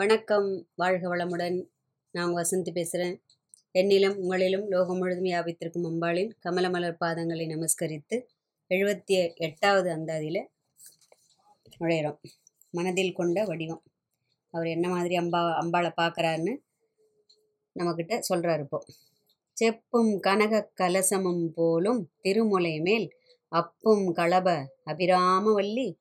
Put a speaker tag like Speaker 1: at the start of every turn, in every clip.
Speaker 1: வணக்கம். வாழ்க வளமுடன். நான் உங்கள் வசந்தி பேசுகிறேன் என்னிலும் உங்களிலும் லோகம் முழுதும் வியாபித்திருக்கும் அம்பாளின் கமலமலர் பாதங்களை நமஸ்கரித்து எழுபத்தி எட்டாவது அந்தாதியில் நுழையிறோம். மனதில் கொண்ட வடிவம். அவர் என்ன மாதிரி அம்பா அம்பாளை பார்க்குறாருன்னு நம்மக்கிட்ட சொல்கிறாரு இப்போ. செப்பும் கனக கலசமும் போலும் திருமுலை மேல் அப்பும் களப அபிராமவல்லி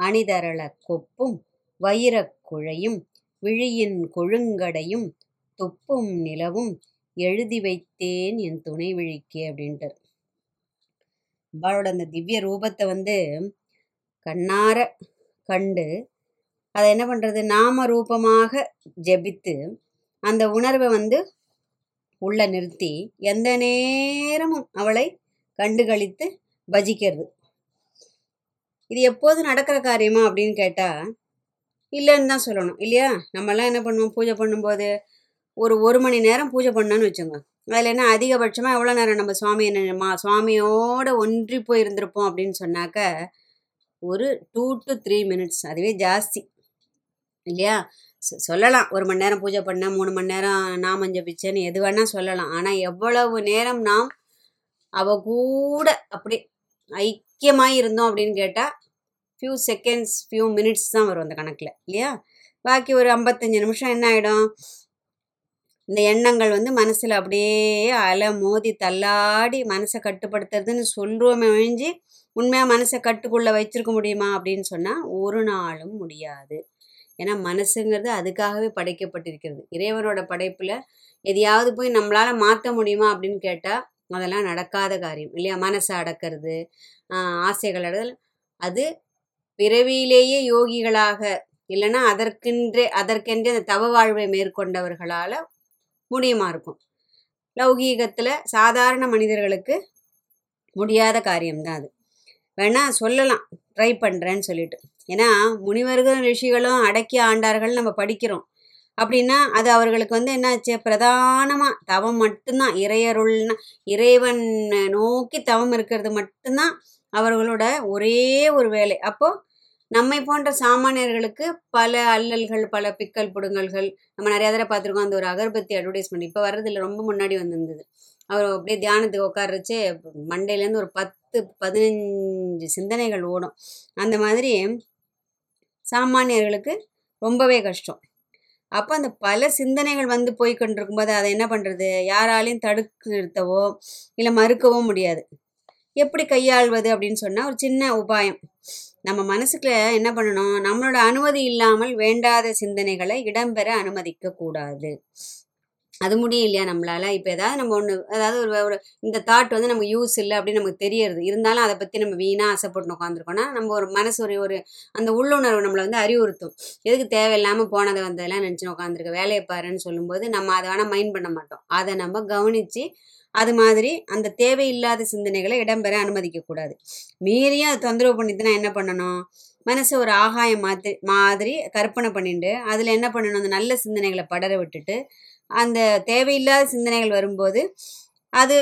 Speaker 1: அணிதரள கொப்பும் வைரக் குழையும் விழியின் கொழுங்கடையும் தொப்பும் நிலவும் எழுதி வைத்தேன் என் துணை விழிக்கு அப்படின்ட்டு. அம்பாளோட அந்த திவ்ய ரூபத்தை வந்து கண்ணார கண்டு அதை என்ன பண்ணுறது நாம ரூபமாக ஜெபித்து அந்த உணர்வை வந்து உள்ள நிறுத்தி எந்த நேரமும் அவளை கண்டுகளித்து பஜிக்கிறது. இது எப்போது நடக்கிற காரியமா அப்படின்னு கேட்டால் இல்லைன்னு தான் சொல்லணும். இல்லையா? நம்மலாம் என்ன பண்ணுவோம்? பூஜை பண்ணும்போது ஒரு ஒரு மணி நேரம் பூஜை பண்ணோன்னு வச்சுங்க அதில் என்ன? அதிகபட்சமாக எவ்வளோ நேரம் நம்ம சுவாமி என்ன சுவாமியோட ஒன்றி போய் இருந்திருப்போம் அப்படின்னு சொன்னாக்க ஒரு டூ டு த்ரீ மினிட்ஸ் அதுவே ஜாஸ்தி. இல்லையா? சொ- சொல்லலாம். ஒரு மணி நேரம் பூஜை பண்ணேன் மூணு மணி நேரம் நாமம் ஜபிச்சேன்னு எது வேணால் சொல்லலாம். ஆனால் எவ்வளவு நேரம் நாம் அவ கூட அப்படி ஐக்கியமாக இருந்தோம் அப்படின்னு கேட்டால் ஃபியூ செகண்ட்ஸ் ஃபியூ மினிட்ஸ் தான் வரும் அந்த கணக்கில் இல்லையா? பாக்கி ஒரு ஐம்பத்தஞ்சு நிமிஷம் என்ன ஆகிடும் இந்த எண்ணங்கள் வந்து மனசில் அப்படியே அலை மோதி தள்ளாடி மனசை கட்டுப்படுத்துறதுன்னு சொல்கிறோமே ஒழிஞ்சு உண்மையாக மனசை கட்டுக்குள்ளே வச்சுருக்க முடியுமா அப்படின்னு சொன்னால் ஒரு நாளும் முடியாது. ஏன்னா மனசுங்கிறது அதுக்காகவே படைக்கப்பட்டிருக்கிறது. இறைவனோட படைப்பில் எதையாவது போய் நம்மளால் மாற்ற முடியுமா அப்படின்னு கேட்டால் அதெல்லாம் நடக்காத காரியம் இல்லையா? மனசை அடக்கிறது ஆசைகள் அடல் அது பிறவியிலேயே யோகிகளாக இல்லைன்னா அதற்கென்றே அதற்கென்றே அந்த தவ வாழ்வை மேற்கொண்டவர்களால் முடியுமா இருக்கும். லௌகீகத்தில் சாதாரண மனிதர்களுக்கு முடியாத காரியம்தான் அது. வேணால் சொல்லலாம் ட்ரை பண்ணுறேன்னு சொல்லிட்டு. ஏன்னா முனிவர்களும் ரிஷிகளும் அடக்கி ஆண்டார்கள் நம்ம படிக்கிறோம். அப்படின்னா அது அவர்களுக்கு வந்து என்னாச்சு? பிரதானமாக தவம் மட்டும்தான். இறையருள்னா இறைவன் நோக்கி தவம் இருக்கிறது மட்டும்தான் அவர்களோட ஒரே ஒரு வேலை. அப்போது நம்மை போன்ற சாமானியர்களுக்கு பல அல்லல்கள் பல பிக்கல் புடுங்கல்கள் நம்ம நிறைய தடவை பார்த்துருக்கோம். அந்த ஒரு அகர்பத்தி அட்வர்டைஸ்மெண்ட் இப்போ வர்றதில்ல. ரொம்ப முன்னாடி வந்திருந்தது. அவர் அப்படியே தியானத்துக்கு உட்காரச்சு மண்டையிலேருந்து ஒரு பத்து பதினஞ்சு சிந்தனைகள் ஓடும். அந்த மாதிரி சாமானியர்களுக்கு ரொம்பவே கஷ்டம். அப்போ அந்த பல சிந்தனைகள் வந்து போய் கொண்டிருக்கும்போது அதை என்ன பண்ணுறது யாராலையும் தடுத்து நிறுத்தவோ இல்லை மறுக்கவோ முடியாது. எப்படி கையாள்வது அப்படின்னு சொன்னால் ஒரு சின்ன உபாயம். நம்ம மனசுக்குள்ள என்ன பண்ணணும்? நம்மளோட அனுமதி இல்லாமல் வேண்டாத சிந்தனைகளை இடம்பெற அனுமதிக்க கூடாது அது முடியும் இல்லையா நம்மளால? இப்போ ஏதாவது நம்ம ஒன்று அதாவது ஒரு ஒரு இந்த தாட் வந்து நமக்கு யூஸ் இல்லை அப்படின்னு நமக்கு தெரியறது. இருந்தாலும் அதை பற்றி நம்ம வீணாக ஆசைப்பட்டு உட்காந்துருக்கோம்னா நம்ம ஒரு மனசு ஒரு ஒரு அந்த உள்ளுணர்வு நம்மளை வந்து அறிவுறுத்தும். எதுக்கு தேவையில்லாமல் போனதை வந்ததெல்லாம் நினச்சி உட்காந்துருக்க வேலையை பாருன்னு சொல்லும்போது நம்ம அதை வேணால் மைண்ட் பண்ண மாட்டோம். அதை நம்ம கவனித்து அது மாதிரி அந்த தேவையில்லாத சிந்தனைகளை இடம்பெற அனுமதிக்கக்கூடாது. மீறியும் அது தொந்தரவு பண்ணிட்டுனா என்ன பண்ணணும்? மனசை ஒரு ஆகாயம் மாதிரி மாதிரி கற்பனை பண்ணிட்டு அதில் என்ன பண்ணணும்? அந்த நல்ல சிந்தனைகளை படர விட்டுட்டு அந்த தேவையில்லாத சிந்தனைகள் வரும்போது அது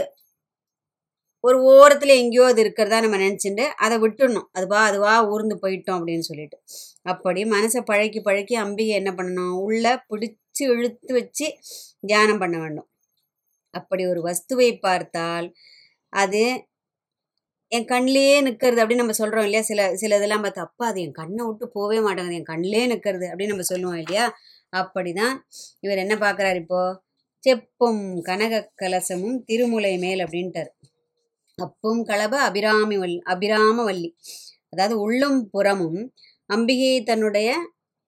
Speaker 1: ஒரு ஓரத்தில் எங்கேயோ அது இருக்கிறதா நம்ம நினச்சிட்டு அதை விட்டுடணும் அதுவா அதுவா ஊர்ந்து போயிட்டோம் அப்படின்னு சொல்லிட்டு. அப்படி மனசை பழக்கி பழக்கி அம்பிகை என்ன பண்ணணும்? உள்ள பிடிச்சி இழுத்து வச்சு தியானம் பண்ண வேண்டும். அப்படி ஒரு வஸ்துவை பார்த்தால் அது என் கண்ணிலேயே நிற்கிறது அப்படின்னு நம்ம சொல்கிறோம் இல்லையா? சில சில இதெல்லாம் பார்த்தா அப்பா அது என் கண்ணை விட்டு போகவே மாட்டேங்குது. என் கண்ணிலே நிற்கிறது அப்படின்னு நம்ம சொல்லுவோம் இல்லையா? அப்படிதான். இவர் என்ன பார்க்குறாரு இப்போ? செப்பும் கனக கலசமும் திருமுலை மேல் அப்படின்ட்டார். அப்பும் கலப அபிராமி வல் அபிராமவல்லி அதாவது உள்ளும் புறமும் அம்பிகை தன்னுடைய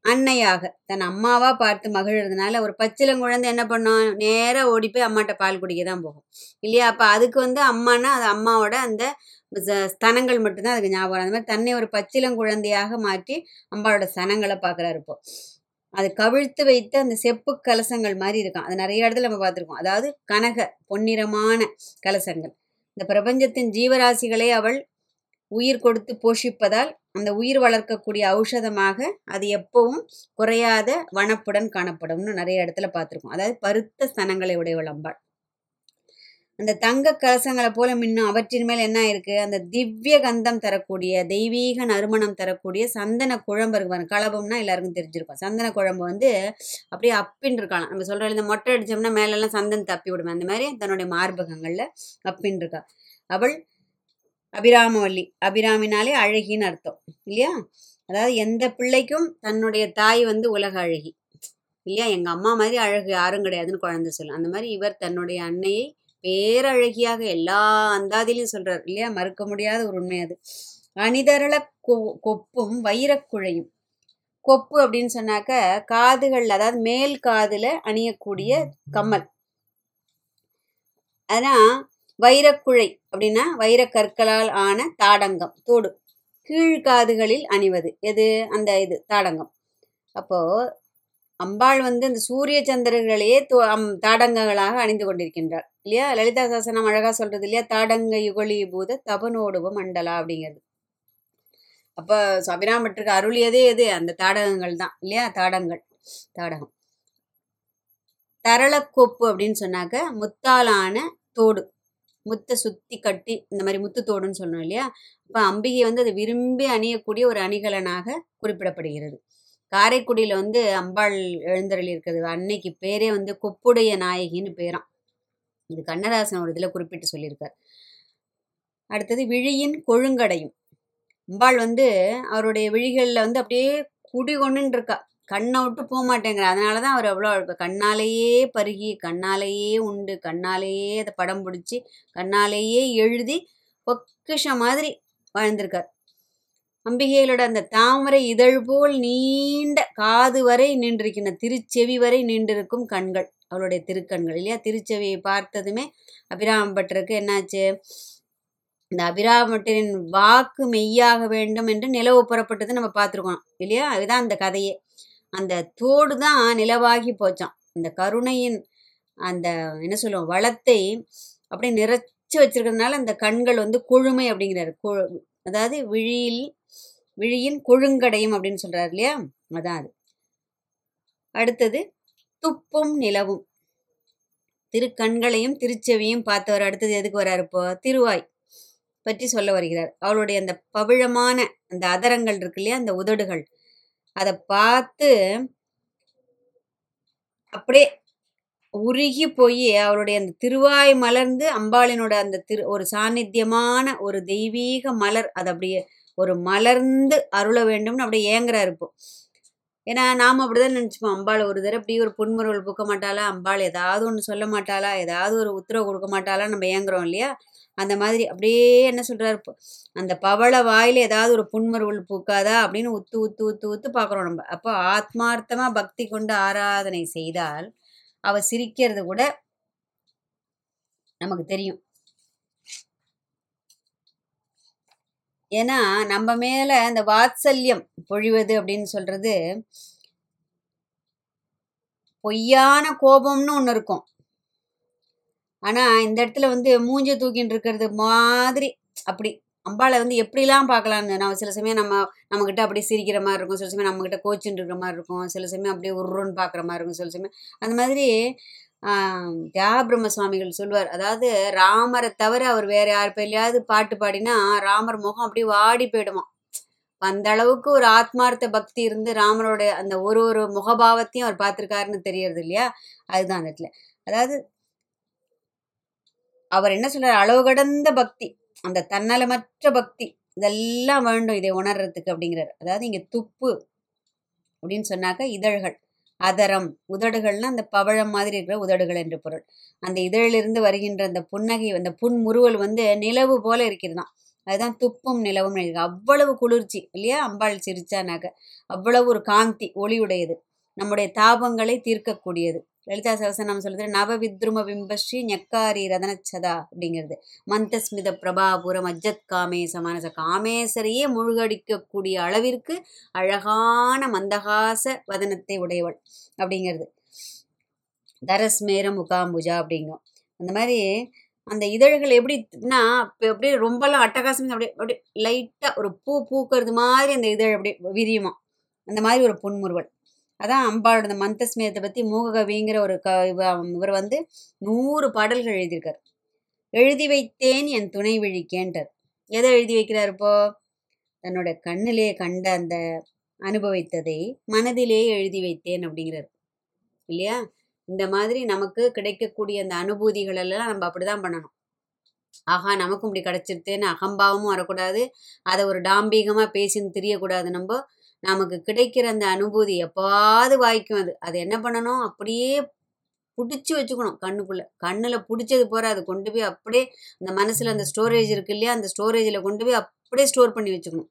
Speaker 1: அன்னையாக தன் அம்மாவா பார்த்து மகிழ்றதுனால ஒரு பச்சிலங்குழந்தை என்ன பண்ணும் நேராக ஓடி போய் அம்மாட்ட பால் குடிக்க தான் போகும். இல்லையா? அப்போ அதுக்கு வந்து அம்மானா அது அம்மாவோட அந்த ஸ்தனங்கள் மட்டும்தான் அதுக்கு ஞாபகம் அந்த மாதிரி தன்னை ஒரு பச்சிலங்குழந்தையாக மாற்றி அம்பாவோட ஸ்தனங்களை பார்க்குறாரு இப்போ. அது கவிழ்த்து வைத்த அந்த செப்பு கலசங்கள் மாதிரி இருக்கும் அது நிறைய இடத்துல நம்ம பார்த்துருக்கோம். அதாவது கனக பொன்னிறமான கலசங்கள். இந்த பிரபஞ்சத்தின் ஜீவராசிகளை அவள் உயிர் கொடுத்து போஷிப்பதால் அந்த உயிர் வளர்க்கக்கூடிய ஔஷதமாக அது எப்பவும் குறையாத வனப்புடன் காணப்படும்னு நிறைய இடத்துல பார்த்துருக்கோம். அதாவது பருத்த ஸ்தனங்களை உடையவள் அம்பாள். அந்த தங்க கலசங்களை போல மின்னும். அவற்றின் மேல் என்ன இருக்கு? அந்த திவ்ய கந்தம் தரக்கூடிய தெய்வீக நறுமணம் தரக்கூடிய சந்தன குழம்பு இருக்கு கலபம்னா எல்லாருக்கும் தெரிஞ்சிருக்கும் சந்தன குழம்பு வந்து அப்படியே அப்பின் இருக்கலாம். நம்ம சொல்ற இந்த மொட்டை அடிச்சோம்னா மேலெல்லாம் சந்தனம் தப்பி விடுமே. அந்த மாதிரி தன்னுடைய மார்பகங்கள்ல அப்பின் இருக்கா. அவள் அபிராமவல்லி. அபிராமினாலே அழகின்னு அர்த்தம். இல்லையா? அதாவது எந்த பிள்ளைக்கும் தன்னுடைய தாய் வந்து உலக அழகி. இல்லையா? எங்க அம்மா மாதிரி அழகு யாரும் கிடையாதுன்னு குழந்தை சொல்லும். அந்த மாதிரி இவர் தன்னுடைய அன்னையை பேரழகியாக எல்லா அந்தாதிலையும் சொல்றார் இல்லையா? மறுக்க முடியாத ஒரு உண்மை அது. அணிதரள கொ கொப்பும் வைரக்குழையும் கொப்பு அப்படின்னு சொன்னாக்க காதுகள் அதாவது மேல் காதுல அணியக்கூடிய கம்மல். அதான் வைரக்குழை அப்படின்னா வைரக்கற்களால் ஆன தாடங்கம் தோடு. கீழ்காதுகளில் அணிவது. எது? அந்த இது தாடங்கம். அப்போ அம்பாள் வந்து இந்த சூரிய சந்திரர்களையே அம் தாடங்கங்களாக அணிந்து கொண்டிருக்கின்றார் இல்லையா? லலிதா சாசனம் அழகா சொல்றது இல்லையா? தாடங்க யுகலி பூத தபனோடுவ மண்டலா அப்படிங்கிறது. அப்ப சபிராமற்றுக்கு அருளியதே எது? அந்த தாடகங்கள் தான் இல்லையா? தாடங்கள் தாடகம். தரளக்கோப்பு அப்படின்னு சொன்னாக்க முத்தாலான தோடு. முத்தை சுத்தி கட்டி இந்த மாதிரி முத்து தோடுன்னு சொன்னோம் இல்லையா? அப்ப அம்பிகை வந்து அதை விரும்பி அணியக்கூடிய ஒரு அணிகலனாக குறிப்பிடப்படுகிறது. காரைக்குடியில் வந்து அம்பாள் எழுந்தருளி இருக்கிறது. அன்னைக்கு பேரே வந்து கொப்புடைய நாயகின்னு பேரான் இது கண்ணதாசன் ஒரு இதில் குறிப்பிட்டு சொல்லியிருக்கார். அடுத்தது விழியின் கொழுங்கடையும். அம்பாள் வந்து அவருடைய விழிகளில் வந்து அப்படியே குடி கொண்டுன்னு இருக்கா. கண்ணை விட்டு போக மாட்டேங்கிற. அதனால தான் அவர் அவ்வளோ இப்ப கண்ணாலேயே பருகி கண்ணாலேயே உண்டு கண்ணாலேயே அதை படம் பிடிச்சி கண்ணாலேயே எழுதி பொக்கிஷம் மாதிரி வாழ்ந்திருக்கார். அம்பிகைகளோட அந்த தாமரை இதழ் போல் நீண்ட காது வரை நின்றிருக்கின்ற திருச்செவி வரை நின்றிருக்கும் கண்கள் அவளுடைய திருக்கண்கள் இல்லையா? திருச்செவியை பார்த்ததுமே அபிராமப்பட்டருக்கு என்னாச்சு? இந்த அபிராமட்டரின் வாக்கு மெய்யாக வேண்டும் என்று நிலவு புறப்பட்டது நம்ம பார்த்துருக்கோம் இல்லையா? அதுதான் அந்த கதையே. அந்த தோடு தான் நிலவாகி போச்சான் இந்த கருணையின் அந்த என்ன சொல்லுவோம் வளத்தை அப்படியே நிறைச்சு வச்சிருக்கிறதுனால அந்த கண்கள் வந்து கொழுமை அப்படிங்கிறாரு. கொ- அதாவது விழியில் விழியின் கொழுங்கடையும் அப்படின்னு சொல்றாரு இல்லையா? அதான் அது. அடுத்தது துப்பும் நிலவும். திருக்கண்களையும் திருச்செவியும் பார்த்தவர் அடுத்தது எதுக்கு வர்றாரு இப்போ? திருவாய் பற்றி சொல்ல வருகிறார். அவளுடைய அந்த பவிழமான அந்த அதரங்கள் இருக்கு இல்லையா? அந்த உதடுகள். அதை பார்த்து அப்படியே உருகி போய் அவளுடைய அந்த திருவாய் மலர்ந்து அம்பாளினோட அந்த திரு ஒரு சாநித்தியமான ஒரு தெய்வீக மலர். அது அப்படியே ஒரு மலர்ந்து அருள வேண்டும்னு அப்படியே ஏங்குறாரு இருப்போம் ஏன்னா நாம் அப்படிதான் நினச்சிப்போம். அம்பாள் ஒரு தடவை இப்படி ஒரு புன்முறுவல் பூக்க மாட்டாளா? அம்பாள் ஏதாவது ஒன்று சொல்ல மாட்டாளா? ஏதாவது ஒரு உத்தரவு கொடுக்க மாட்டாளா? நம்ம ஏங்குறோம் இல்லையா? அந்த மாதிரி அப்படியே என்ன சொல்கிறாரு அந்த பவள வாயில் ஏதாவது ஒரு புன்முறுவல் பூக்காதா? அப்படின்னு உத்து உத்து உத்து உத்து பார்க்குறோம் நம்ம. அப்போ ஆத்மார்த்தமாக பக்தி கொண்டு ஆராதனை செய்தால் அவள் சிரிக்கிறது கூட நமக்கு தெரியும். ஏன்னா நம்ம மேல அந்த வாத்சல்யம் பொழிவது அப்படின்னு சொல்றது பொய்யான கோபம்னு ஒன்று இருக்கும். ஆனா இந்த இடத்துல வந்து மூஞ்ச தூக்கின்னு இருக்கிறது மாதிரி அப்படி அம்பாளை வந்து எப்படிலாம் பார்க்கலாம்னு நம்ம சில சமயம் நம்ம நம்மக்கிட்ட அப்படியே சிரிக்கிற மாதிரி இருக்கும் சில சமயம் நம்மக்கிட்ட கோச்சின்னு இருக்கிற மாதிரி இருக்கும் சில சமயம் அப்படியே உருன்னு பார்க்குற மாதிரி இருக்கும் சில சமயம். அந்த மாதிரி தியாகபிரம்ம சுவாமிகள் சொல்லுவார். அதாவது ராமரை தவிர அவர் வேற யார் பேர்லையாவது பாட்டு பாடினா ராமர் முகம் அப்படியே வாடி போயிடுமா அந்த அளவுக்கு ஒரு ஆத்மார்த்த பக்தி இருந்து ராமரோட அந்த ஒரு ஒரு முகபாவத்தையும் அவர் பார்த்துருக்காருன்னு தெரியறது இல்லையா? அதுதான் அந்த இடத்துல. அதாவது அவர் என்ன சொல்றாரு? அளவு கடந்த பக்தி அந்த தன்னலமற்ற பக்தி இதெல்லாம் வேண்டும் இதை உணர்றதுக்கு அப்படிங்கிறார். அதாவது இங்க துப்பு அப்படின்னு சொன்னாக்க இதழ்கள். அதரம் உதடுகள்னா அந்த பவழம் மாதிரி இருக்கிற உதடுகள் என்று பொருள். அந்த இதழிலிருந்து வருகின்ற அந்த புன்னகை அந்த புன்முறுவல் வந்து நிலவு போல இருக்கிறதாம். அதுதான் துப்பும் நிலவும் அவ்வளவு குளிர்ச்சி இல்லையா? அம்பாள் சிரிச்சானாக்க அவ்வளவு ஒரு காந்தி ஒளியுடையது. நம்முடைய தாபங்களை தீர்க்கக்கூடியது. லலிதா சகசனம் சொல்றது நவ வித்ரும பிம்பஸ்ரீ ஞக்காரி ரதனச்சதா அப்படிங்கிறது. மந்தஸ்மித பிரபாபுரம் அஜத் காமேச மனச. காமேசரையே முழுகடிக்கக்கூடிய அளவிற்கு அழகான மந்தகாச வதனத்தை உடையவள் அப்படிங்கிறது. தரஸ்மேர முகாம்புஜா அப்படிங்கும். அந்த மாதிரி அந்த இதழ்கள் எப்படின்னா இப்போ அப்படியே ரொம்பலாம் அட்டகாசம் அப்படியே அப்படியே லைட்டாக ஒரு பூ பூக்கிறது மாதிரி அந்த இதழ் அப்படியே விரியுமா. அந்த மாதிரி ஒரு புன்முறுவல். அதான் அம்பாளோட அந்த மந்தஸ்மேதத்தை பற்றி மூககவிங்கிற ஒரு க இவர் வந்து நூறு பாடல்கள் எழுதியிருக்கார். எழுதி வைத்தேன் என் துணை விழிக்கேன்றார் எதை எழுதி வைக்கிறார் இப்போ? தன்னோட கண்ணிலே கண்ட அந்த அனுபவித்ததை மனதிலே எழுதி வைத்தேன் அப்படிங்கிறார். இல்லையா? இந்த மாதிரி நமக்கு கிடைக்கக்கூடிய அந்த அனுபூதிகள் எல்லாம் நம்ம அப்படிதான் பண்ணணும். ஆஹா நமக்கும் இப்படி கிடைச்சிருத்தேன்னு அகம்பாவமும் வரக்கூடாது. அதை ஒரு டாம்பீகமாக பேசின்னு தெரியக்கூடாது நம்ம. நமக்கு கிடைக்கிற அந்த அனுபூதி எப்பாவது வாய்க்கும் அது. அது என்ன பண்ணணும்? அப்படியே பிடிச்சி வச்சுக்கணும் கண்ணுக்குள்ளே. கண்ணில் பிடிச்சது போகிற அது கொண்டு போய் அப்படியே அந்த மனசில் அந்த ஸ்டோரேஜ் இருக்கு இல்லையா? அந்த ஸ்டோரேஜில் கொண்டு போய் அப்படியே ஸ்டோர் பண்ணி வச்சுக்கணும்.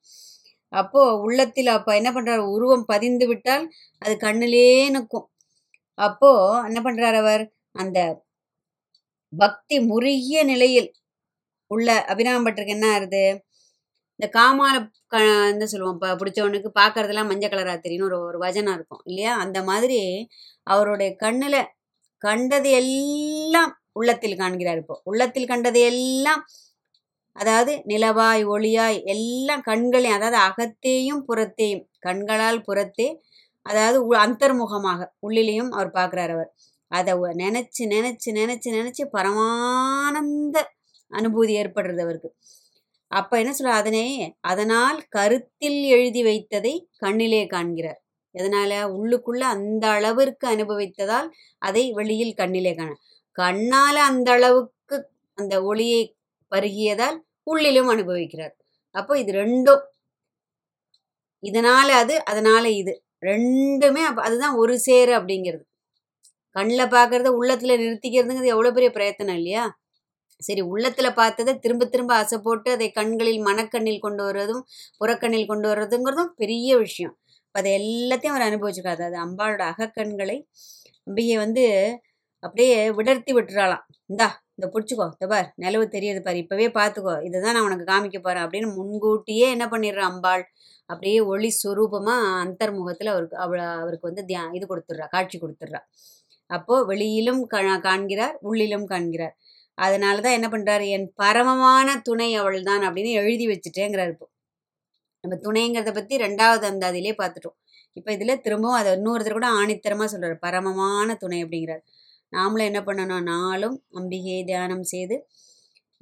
Speaker 1: அப்போது உள்ளத்தில் அப்போ என்ன பண்ணுறாரு உருவம் பதிந்து விட்டால் அது கண்ணிலே நிற்கும். அப்போது என்ன பண்ணுறார் அவர்? அந்த பக்தி முருகிய நிலையில் உள்ள அபிராமப்பட்டிருக்கு என்ன ஆறுது? இந்த காமால க என்ன சொல்லுவோம் இப்போ பிடிச்சவனுக்கு பார்க்கறதெல்லாம் மஞ்சள் கலராக தெரியும் ஒரு ஒரு வஜனம் இருக்கும் இல்லையா? அந்த மாதிரி அவருடைய கண்ணில் கண்டது எல்லாம் உள்ளத்தில் காண்கிறார் இப்போ. உள்ளத்தில் கண்டது எல்லாம் அதாவது நிலவாய் ஒளியாய் எல்லாம் கண்களையும் அதாவது அகத்தேயும் புறத்தேயும் கண்களால் புறத்தே அதாவது அந்தர்முகமாக உள்ளிலையும் அவர் பார்க்குறார் அவர். அதை நினச்சி நினச்சி நினச்சி நினச்சி பரமானந்த அனுபூதி ஏற்படுறது அவருக்கு. அப்போ என்ன சொல்ற அதனை அதனால் கருத்தில் எழுதி வைத்ததை கண்ணிலே காண்கிறார். எதனால? உள்ளுக்குள்ள அந்த அளவிற்கு அனுபவித்ததால் அதை வெளியில் கண்ணிலே காண. கண்ணால அந்த அளவுக்கு அந்த ஒளியை பருகியதால் உள்ளிலும் அனுபவிக்கிறார். அப்போ இது ரெண்டும் இதனால அது அதனால இது. ரெண்டுமே அப்போ அதுதான் ஒரு சேரு அப்படிங்கிறது. கண்ணில் பார்க்கறத உள்ளத்துல நிறுத்திக்கிறதுங்கிறது எவ்வளோ பெரிய பிரயத்தனம் இல்லையா? சரி உள்ளத்தில் பார்த்ததை திரும்ப திரும்ப ஆசை போட்டு அதை கண்களில் மனக்கண்ணில் கொண்டு வர்றதும் புறக்கண்ணில் கொண்டு வர்றதுங்கிறதும் பெரிய விஷயம். அதை எல்லாத்தையும் அவர் அனுபவிச்சிருக்காரு. அது அம்பாளோட அகக்கண்களை அம்பிகை வந்து அப்படியே விடர்த்தி விட்டுறாளாம். இந்தா இந்த பிடிச்சிக்கோ. இந்த பார் நிலவு தெரியுது பாரு. இப்போவே பார்த்துக்கோ. இதை தான் நான் உனக்கு காமிக்க போகிறேன் அப்படின்னு முன்கூட்டியே என்ன பண்ணிடுறான் அம்பாள்? அப்படியே ஒளி சுரூபமாக அந்தர்முகத்தில் அவருக்கு அவளை அவருக்கு வந்து தியா இது கொடுத்துட்றா காட்சி கொடுத்துட்றா. அப்போது வெளியிலும் காண்கிறார் உள்ளிலும் காண்கிறார். அதனால தான் என்ன பண்ணுறாரு என் பரமமான துணை அவள் தான் அப்படின்னு எழுதி வச்சுட்டேங்கிறாரு இப்போ. நம்ம துணைங்கிறத பற்றி ரெண்டாவது அந்த அதிலே பார்த்துட்டோம். இப்போ இதில் திரும்பவும் அதை இன்னொருத்தர் கூட ஆணித்தரமாக சொல்கிறார் பரமமான துணை அப்படிங்கிறார். நாமளும் என்ன பண்ணணும் நாளும் அம்பிகை தியானம் செய்து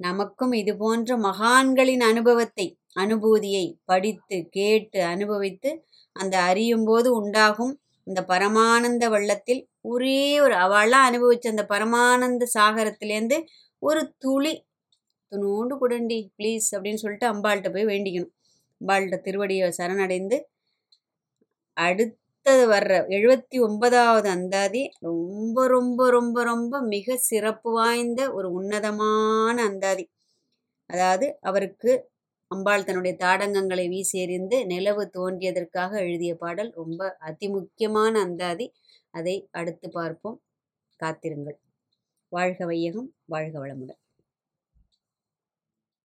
Speaker 1: நமக்கும் இது போன்ற மகான்களின் அனுபவத்தை அனுபூதியை படித்து கேட்டு அனுபவித்து அந்த அறியும் போது உண்டாகும் இந்த பரமானந்த வெள்ளத்தில் ஒரே ஒரு அவளாம் அனுபவிச்ச அந்த பரமானந்த சாகரத்துலேருந்து ஒரு துளி. துணோண்டு குடண்டி ப்ளீஸ் அப்படின்னு சொல்லிட்டு அம்பாள்கிட்ட போய் வேண்டிக்கணும். அம்பாள்கிட்ட திருவடியை சரணடைந்து அடுத்தது வர்ற எழுபத்தி ஒன்பதாவது அந்தாதி ரொம்ப ரொம்ப ரொம்ப ரொம்ப மிக சிறப்பு வாய்ந்த ஒரு உன்னதமான அந்தாதி. அதாவது அவருக்கு அம்பாள் தன்னுடைய தாடங்கங்களை வீசி எறிந்து நிலவு தோன்றியதற்காக எழுதிய பாடல் ரொம்ப அதிமுக்கியமான அந்தாதி. அதை அடுத்து பார்ப்போம். காத்திருங்கள். வாழ்க வையகம் வாழ்க வளமுடன்.